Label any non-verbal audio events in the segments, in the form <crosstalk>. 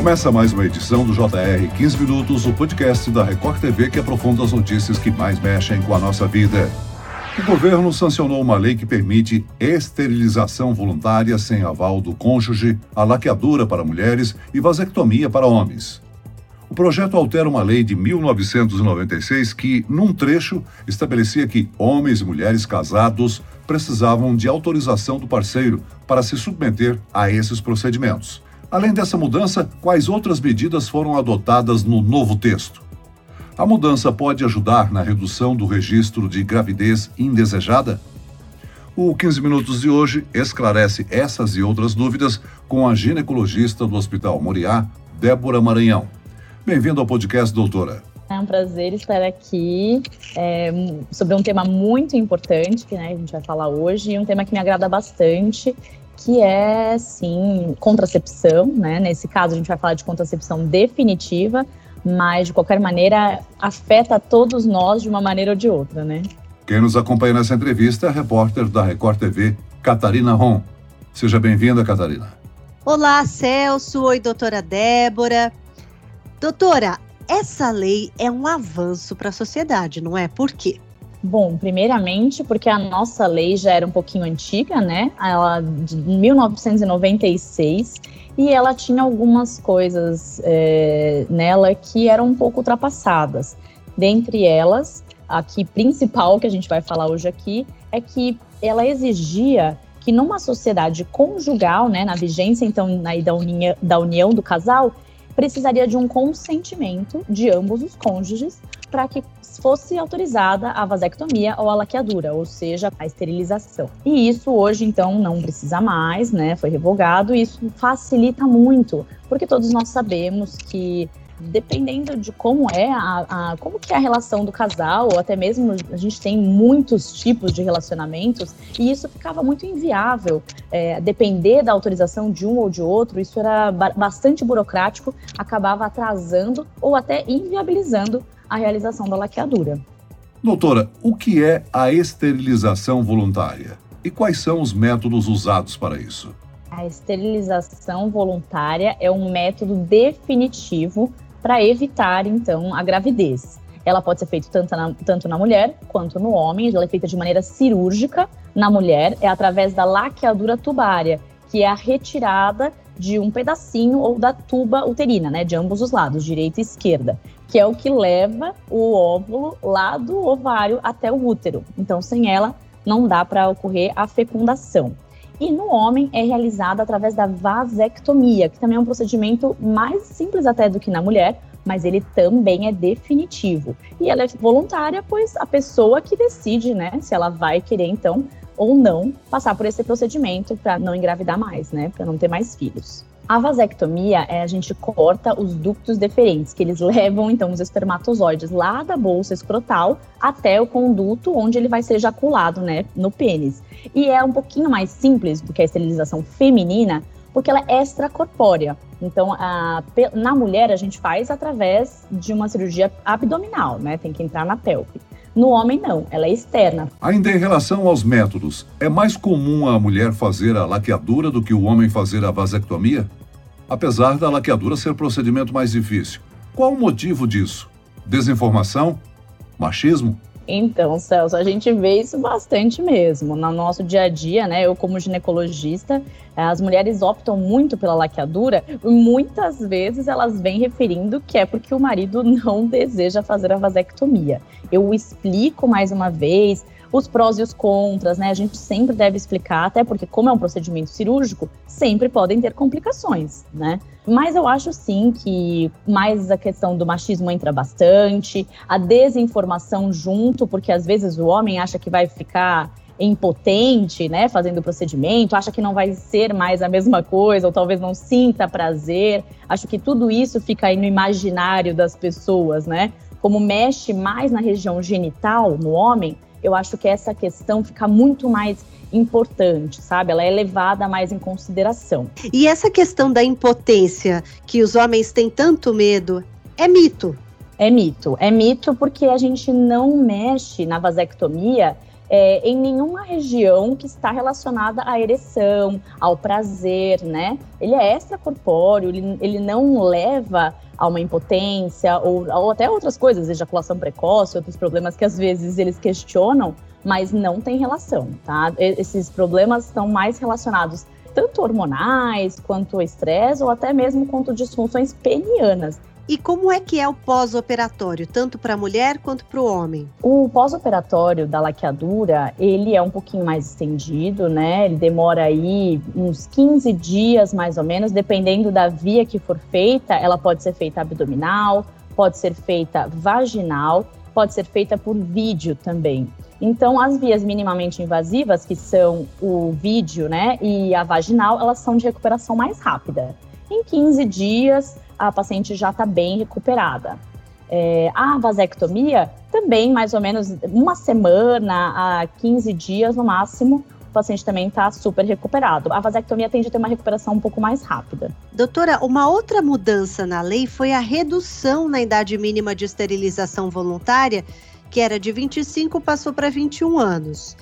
Começa mais uma edição do JR 15 Minutos, o podcast da Record TV que aprofunda as notícias que mais mexem com a nossa vida. O governo sancionou uma lei que permite esterilização voluntária sem aval do cônjuge, a laqueadura para mulheres e vasectomia para homens. O projeto altera uma lei de 1996 que, num trecho, estabelecia que homens e mulheres casados precisavam de autorização do parceiro para se submeter a esses procedimentos. Além dessa mudança, quais outras medidas foram adotadas no novo texto? A mudança pode ajudar na redução do registro de gravidez indesejada? O 15 Minutos de hoje esclarece essas e outras dúvidas com a ginecologista do Hospital Moriá, Débora Maranhão. Bem-vindo ao podcast, doutora. É um prazer estar aqui é, sobre um tema muito importante que né, a gente vai falar hoje, e um tema que me agrada bastante, que é, sim, contracepção, né? Nesse caso, a gente vai falar de contracepção definitiva, mas, de qualquer maneira, afeta todos nós de uma maneira ou de outra, né? Quem nos acompanha nessa entrevista é a repórter da Record TV, Catarina Ron. Seja bem-vinda, Catarina. Olá, Celso. Oi, doutora Débora. Doutora, essa lei é um avanço para a sociedade, não é? Por quê? Bom, primeiramente porque a nossa lei já era um pouquinho antiga, né? Ela de 1996 e ela tinha algumas coisas é, nela que eram um pouco ultrapassadas. Dentre elas, a que principal que a gente vai falar hoje aqui é que ela exigia que numa sociedade conjugal, né, na vigência então aí da, da união do casal, precisaria de um consentimento de ambos os cônjuges para que fosse autorizada a vasectomia ou a laqueadura, ou seja, a esterilização. E isso hoje, então, não precisa mais, né? Foi revogado e isso facilita muito, porque todos nós sabemos que dependendo de como é a, a, como que é a relação do casal, ou até mesmo a gente tem muitos tipos de relacionamentos, e isso ficava muito inviável. É, depender da autorização de um ou de outro, isso era bastante burocrático, acabava atrasando ou até inviabilizando a realização da laqueadura. Doutora, o que é a esterilização voluntária? E quais são os métodos usados para isso? A esterilização voluntária é um método definitivo para evitar, então, a gravidez. Ela pode ser feita tanto na, tanto na mulher quanto no homem. Ela é feita de maneira cirúrgica na mulher, é através da laqueadura tubária, que é a retirada de um pedacinho ou da tuba uterina, né, de ambos os lados, direita e esquerda, que é o que leva o óvulo lá do ovário até o útero. Então, sem ela, não dá para ocorrer a fecundação. E no homem é realizada através da vasectomia, que também é um procedimento mais simples até do que na mulher, mas ele também é definitivo. E ela é voluntária, pois a pessoa que decide, né, se ela vai querer então ou não passar por esse procedimento para não engravidar mais, né, para não ter mais filhos. A vasectomia é a gente corta os ductos deferentes, que eles <laughs> levam então os espermatozoides lá da bolsa escrotal até o conduto onde ele vai ser ejaculado, né, no pênis. E é um pouquinho mais simples do que a esterilização feminina, porque ela é extracorpórea. Então, a, na mulher a gente faz através de uma cirurgia abdominal, né? Tem que entrar na pelve. No homem, não, ela é externa. Ainda em relação aos métodos, é mais comum a mulher fazer a laqueadura do que o homem fazer a vasectomia? Apesar da laqueadura ser procedimento mais difícil. Qual o motivo disso? Desinformação? Machismo? Então, Celso, a gente vê isso bastante mesmo. No nosso dia a dia, né? Eu, como ginecologista, as mulheres optam muito pela laqueadura e muitas vezes elas vêm referindo que é porque o marido <laughs> não deseja fazer a vasectomia. Eu explico mais uma vez, os prós e os contras, né? A gente sempre deve explicar, até porque, como é um procedimento cirúrgico, sempre podem ter complicações, né? Mas eu acho sim que mais a questão do machismo entra bastante, a desinformação junto, porque às vezes o homem acha que vai ficar impotente, né, fazendo o procedimento, acha que não vai ser mais a mesma coisa, ou talvez não sinta prazer. Acho que tudo isso fica aí no imaginário das pessoas, né? Como mexe mais na região genital no homem, eu acho que essa questão fica muito mais importante, sabe? Ela é levada mais em consideração. E essa questão da impotência, que os homens têm tanto medo, é mito? É mito. É mito porque a gente não mexe na vasectomia é, em nenhuma região que está relacionada à ereção, ao prazer, né? Ele é extracorpóreo, ele, ele não leva a uma impotência ou, ou até outras coisas, ejaculação precoce, outros problemas que às vezes eles questionam, mas não tem relação, tá? Esses problemas estão mais relacionados tanto hormonais quanto estresse ou até mesmo quanto disfunções penianas. E como é que é o pós-operatório, tanto para a mulher quanto para o homem? O pós-operatório da laqueadura, ele é um pouquinho mais estendido, né? Ele demora aí uns 15 dias mais ou menos, dependendo da via que for feita, ela pode ser feita abdominal, pode ser feita vaginal, pode ser feita por vídeo também. Então, as vias minimamente invasivas, que são o vídeo, né, e a vaginal, elas são de recuperação mais rápida. Em 15 dias, a paciente já está bem recuperada. É, a vasectomia, também mais ou menos uma semana a 15 dias no máximo, o paciente também está super recuperado. A vasectomia tende a ter uma recuperação um pouco mais rápida. Doutora, uma outra mudança na lei foi a redução na idade mínima de esterilização voluntária, que era de 25 passou para 21 anos.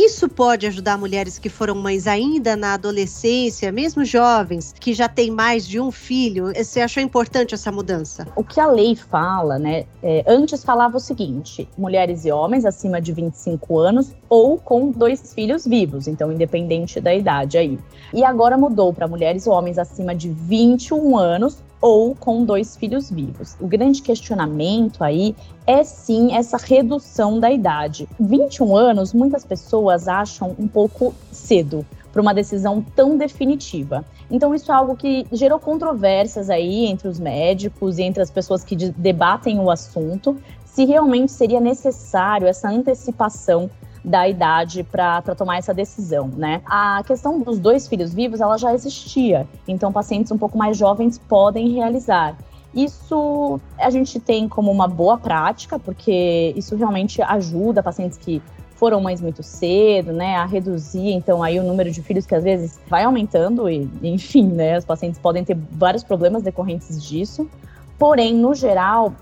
Isso pode ajudar mulheres que foram mães ainda na adolescência, mesmo jovens, que já têm mais de um filho. Você achou importante essa mudança? O que a lei fala, né? É, antes falava o seguinte: mulheres e homens acima de 25 anos ou com dois filhos vivos, então independente da idade aí. E agora mudou para mulheres e homens acima de 21 anos ou com dois filhos vivos. O grande questionamento aí é sim essa redução da idade. 21 anos, muitas pessoas acham um pouco cedo para uma decisão tão definitiva. Então isso é algo que gerou controvérsias aí entre os médicos e entre as pessoas que debatem o assunto, se realmente seria necessário essa antecipação da idade para tomar essa decisão, né? A questão dos dois filhos vivos, ela já existia, então pacientes um pouco mais jovens podem realizar. Isso a gente tem como uma boa prática, porque isso realmente ajuda pacientes que foram mães muito cedo, né, a reduzir então aí o número de filhos que às vezes vai aumentando e, enfim, né, os pacientes podem ter vários problemas decorrentes disso. Porém, no geral,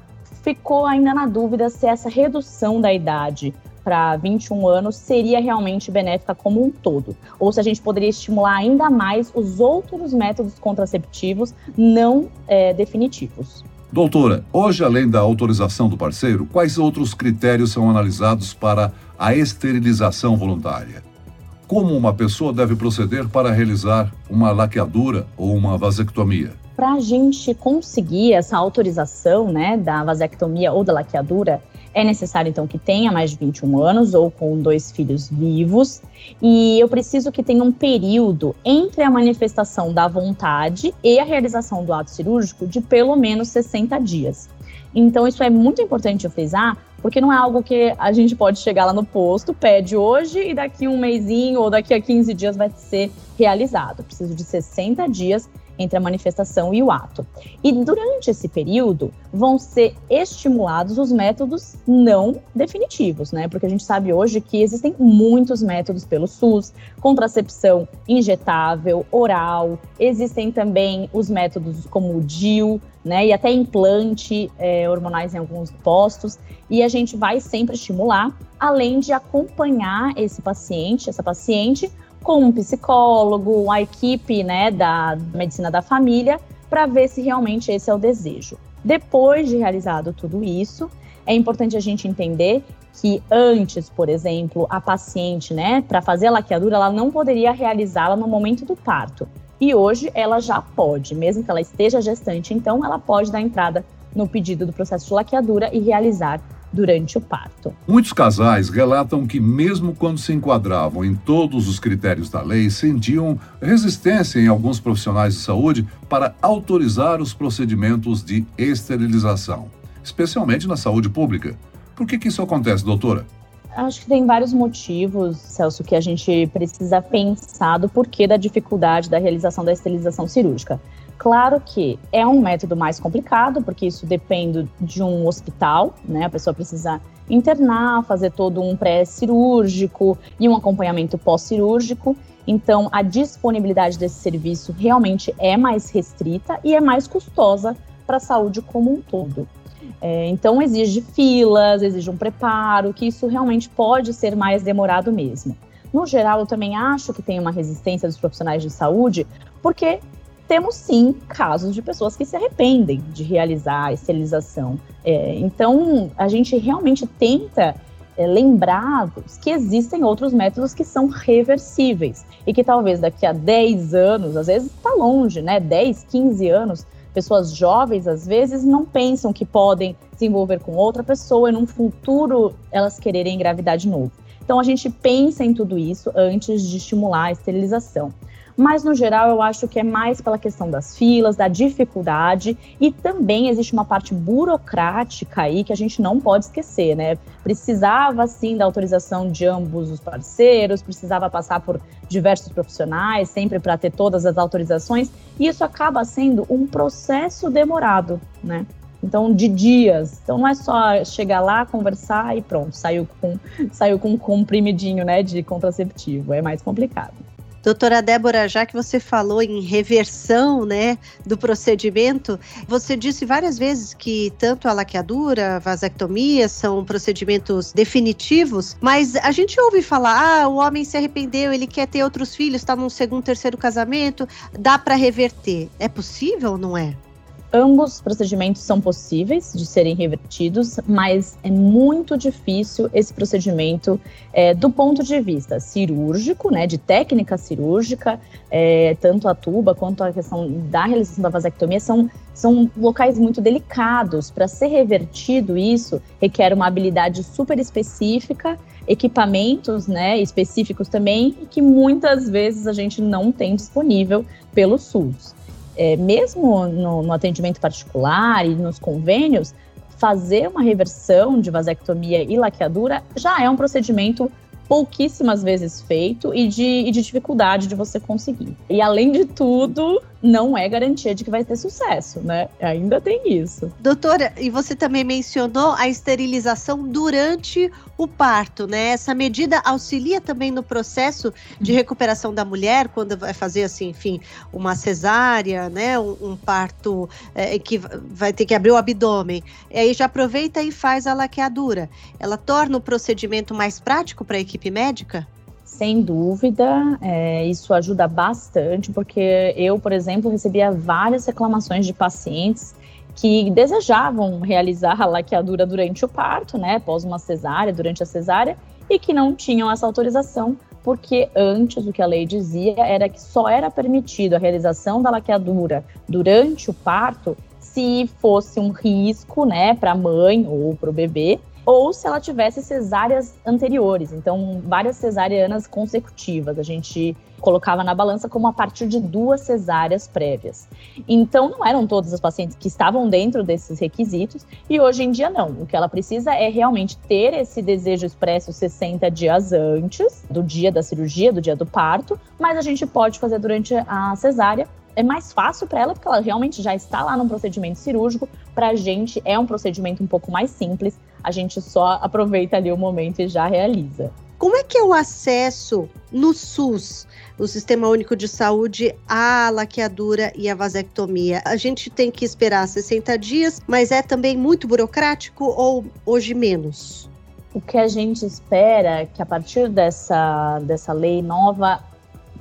ficou ainda na dúvida se essa redução da idade para 21 anos seria realmente benéfica como um todo, ou se a gente poderia estimular ainda mais os outros métodos contraceptivos não é, definitivos. Doutora, hoje, além da autorização do parceiro, quais outros critérios são analisados para a esterilização voluntária? Como uma pessoa deve proceder para realizar uma laqueadura ou uma vasectomia? Para a gente conseguir essa autorização né, da vasectomia ou da laqueadura, é necessário, então, que tenha mais de 21 anos ou com dois filhos vivos. E eu preciso que tenha um período entre a manifestação da vontade e a realização do ato cirúrgico de pelo menos 60 dias. Então, isso é muito importante eu frisar, porque não é algo que a gente pode chegar lá no posto, pede hoje e daqui um mêsinho ou daqui a 15 dias vai ser realizado. preciso de 60 dias entre a manifestação e o ato. E durante esse período vão ser estimulados os métodos não definitivos, né? Porque a gente sabe hoje que existem muitos métodos pelo SUS, contracepção injetável, oral, existem também os métodos como o DIU, né? E até implante é, hormonais em alguns postos. E a gente vai sempre estimular, além de acompanhar esse paciente, essa paciente, com um psicólogo, a equipe né, da medicina da família, para ver se realmente esse é o desejo. Depois de realizado tudo isso, é importante a gente entender que antes, por exemplo, a paciente, né, para fazer a laqueadura, ela não poderia realizá-la no momento do parto. E hoje ela já pode, mesmo que ela esteja gestante, então ela pode dar entrada no pedido do processo de laqueadura e realizar durante o parto. Muitos casais relatam que, mesmo quando se enquadravam em todos os critérios da lei, sentiam resistência em alguns profissionais de saúde para autorizar os procedimentos de esterilização, especialmente na saúde pública. Por que, que isso acontece, doutora? Acho que tem vários motivos, Celso, que a gente precisa pensar do porquê da dificuldade da realização da esterilização cirúrgica. Claro que é um método mais complicado, porque isso depende de um hospital, né? A pessoa precisa internar, fazer todo um pré-cirúrgico e um acompanhamento pós-cirúrgico. Então, a disponibilidade desse serviço realmente é mais restrita e é mais custosa para a saúde como um todo. É, então exige filas, exige um preparo, que isso realmente pode ser mais demorado mesmo. No geral, eu também acho que tem uma resistência dos profissionais de saúde, porque temos sim casos de pessoas que se arrependem de realizar a esterilização. É, então, a gente realmente tenta é, lembrar que existem outros métodos que são reversíveis e que talvez daqui a 10 anos, às vezes está longe, né? 10, 15 anos, pessoas jovens às vezes não pensam que podem se envolver com outra pessoa e num futuro elas quererem engravidar de novo. Então a gente pensa em tudo isso antes de estimular a esterilização. Mas no geral eu acho que é mais pela questão das filas, da dificuldade e também existe uma parte burocrática aí que a gente não pode esquecer, né? Precisava sim da autorização de ambos os parceiros, precisava passar por diversos profissionais, sempre para ter todas as autorizações, e isso acaba sendo um processo demorado, né? Então, de dias. Então, não é só chegar lá, conversar e pronto, saiu com, saiu com um comprimidinho né, de contraceptivo. É mais complicado. Doutora Débora, já que você falou em reversão né, do procedimento, você disse várias vezes que tanto a laqueadura, a vasectomia são procedimentos definitivos, mas a gente ouve falar, ah, o homem se arrependeu, ele quer ter outros filhos, está num segundo, terceiro casamento, dá para reverter. É possível ou não é? Ambos procedimentos são possíveis de serem revertidos, mas é muito difícil esse procedimento é, do ponto de vista cirúrgico, né, de técnica cirúrgica, é, tanto a tuba quanto a questão da realização da vasectomia são, são locais muito delicados. Para ser revertido isso, requer uma habilidade super específica, equipamentos né, específicos também, que muitas vezes a gente não tem disponível pelo SUS é, mesmo no, no atendimento particular e nos convênios, fazer uma reversão de vasectomia e laqueadura já é um procedimento pouquíssimas vezes feito e de, e de dificuldade de você conseguir. E além de tudo, não é garantia de que vai ter sucesso, né? Ainda tem isso. Doutora, e você também mencionou a esterilização durante o parto, né? Essa medida auxilia também no processo de uhum. recuperação da mulher quando vai fazer assim, enfim, uma cesárea, né? Um, um parto é, que vai ter que abrir o abdômen. E aí já aproveita e faz a laqueadura. Ela torna o procedimento mais prático para a equipe médica? Sem dúvida, é, isso ajuda bastante, porque eu, por exemplo, recebia várias reclamações de pacientes que desejavam realizar a laqueadura durante o parto, né, após uma cesárea, durante a cesárea, e que não tinham essa autorização, porque antes o que a lei dizia era que só era permitido a realização da laqueadura durante o parto se fosse um risco, né, para a mãe ou para o bebê, ou se ela tivesse cesáreas anteriores, então várias cesarianas consecutivas. A gente colocava na balança como a partir de duas cesáreas prévias. Então não eram todas as pacientes que estavam dentro desses requisitos e hoje em dia não. O que ela precisa é realmente ter esse desejo expresso 60 dias antes do dia da cirurgia, do dia do parto, mas a gente pode fazer durante a cesárea é mais fácil para ela, porque ela realmente já está lá no procedimento cirúrgico. Para a gente é um procedimento um pouco mais simples, a gente só aproveita ali o momento e já realiza. Como é que é o acesso no SUS, o Sistema Único de Saúde, à laqueadura e à vasectomia? A gente tem que esperar 60 dias, mas é também muito burocrático ou hoje menos? O que a gente espera é que a partir dessa, dessa lei nova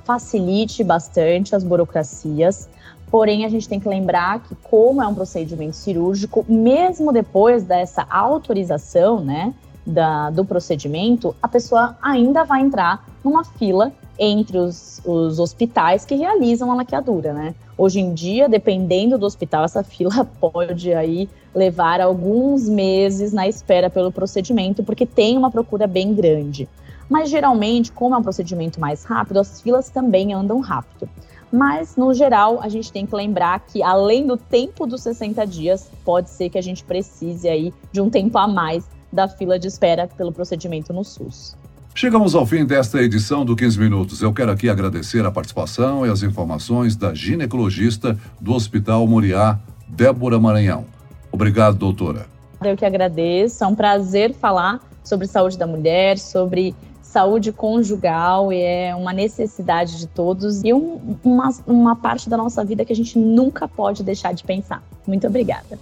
facilite bastante as burocracias. Porém, a gente tem que lembrar que, como é um procedimento cirúrgico, mesmo depois dessa autorização, né, da, do procedimento, a pessoa ainda vai entrar numa fila entre os, os hospitais que realizam a laqueadura, né? Hoje em dia, dependendo do hospital, essa fila <laughs> pode aí levar alguns meses na espera pelo procedimento, porque tem uma procura bem grande. Mas geralmente, como é um procedimento mais rápido, as filas também andam rápido. Mas, no geral, a gente tem que lembrar que, além do tempo dos 60 dias, pode ser que a gente precise aí de um tempo a mais da fila de espera pelo procedimento no SUS. Chegamos ao fim desta edição do 15 Minutos. Eu quero aqui agradecer a participação e as informações da ginecologista do Hospital Moriá, Débora Maranhão. Obrigado, doutora. Eu que agradeço. É um prazer falar sobre saúde da mulher, sobre saúde conjugal e é uma necessidade de todos e um, uma, uma parte da nossa vida que a gente nunca pode deixar de pensar. Muito obrigada.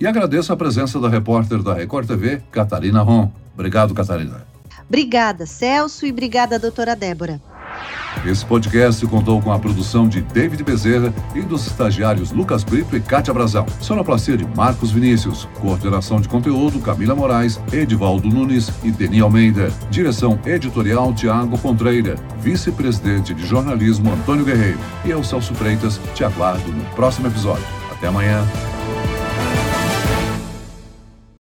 E agradeço a presença da repórter da Record TV, Catarina Ron. Obrigado, Catarina. Obrigada, Celso, e obrigada, doutora Débora. Esse podcast contou com a produção de David Bezerra e dos estagiários Lucas Brito e Kátia Brazão. Sonoplastia de Marcos Vinícius. Coordenação de conteúdo Camila Moraes, Edivaldo Nunes e Deni Almeida. Direção editorial Tiago Contreira. Vice-presidente de jornalismo Antônio Guerreiro. E eu, Celso Freitas, te aguardo no próximo episódio. Até amanhã.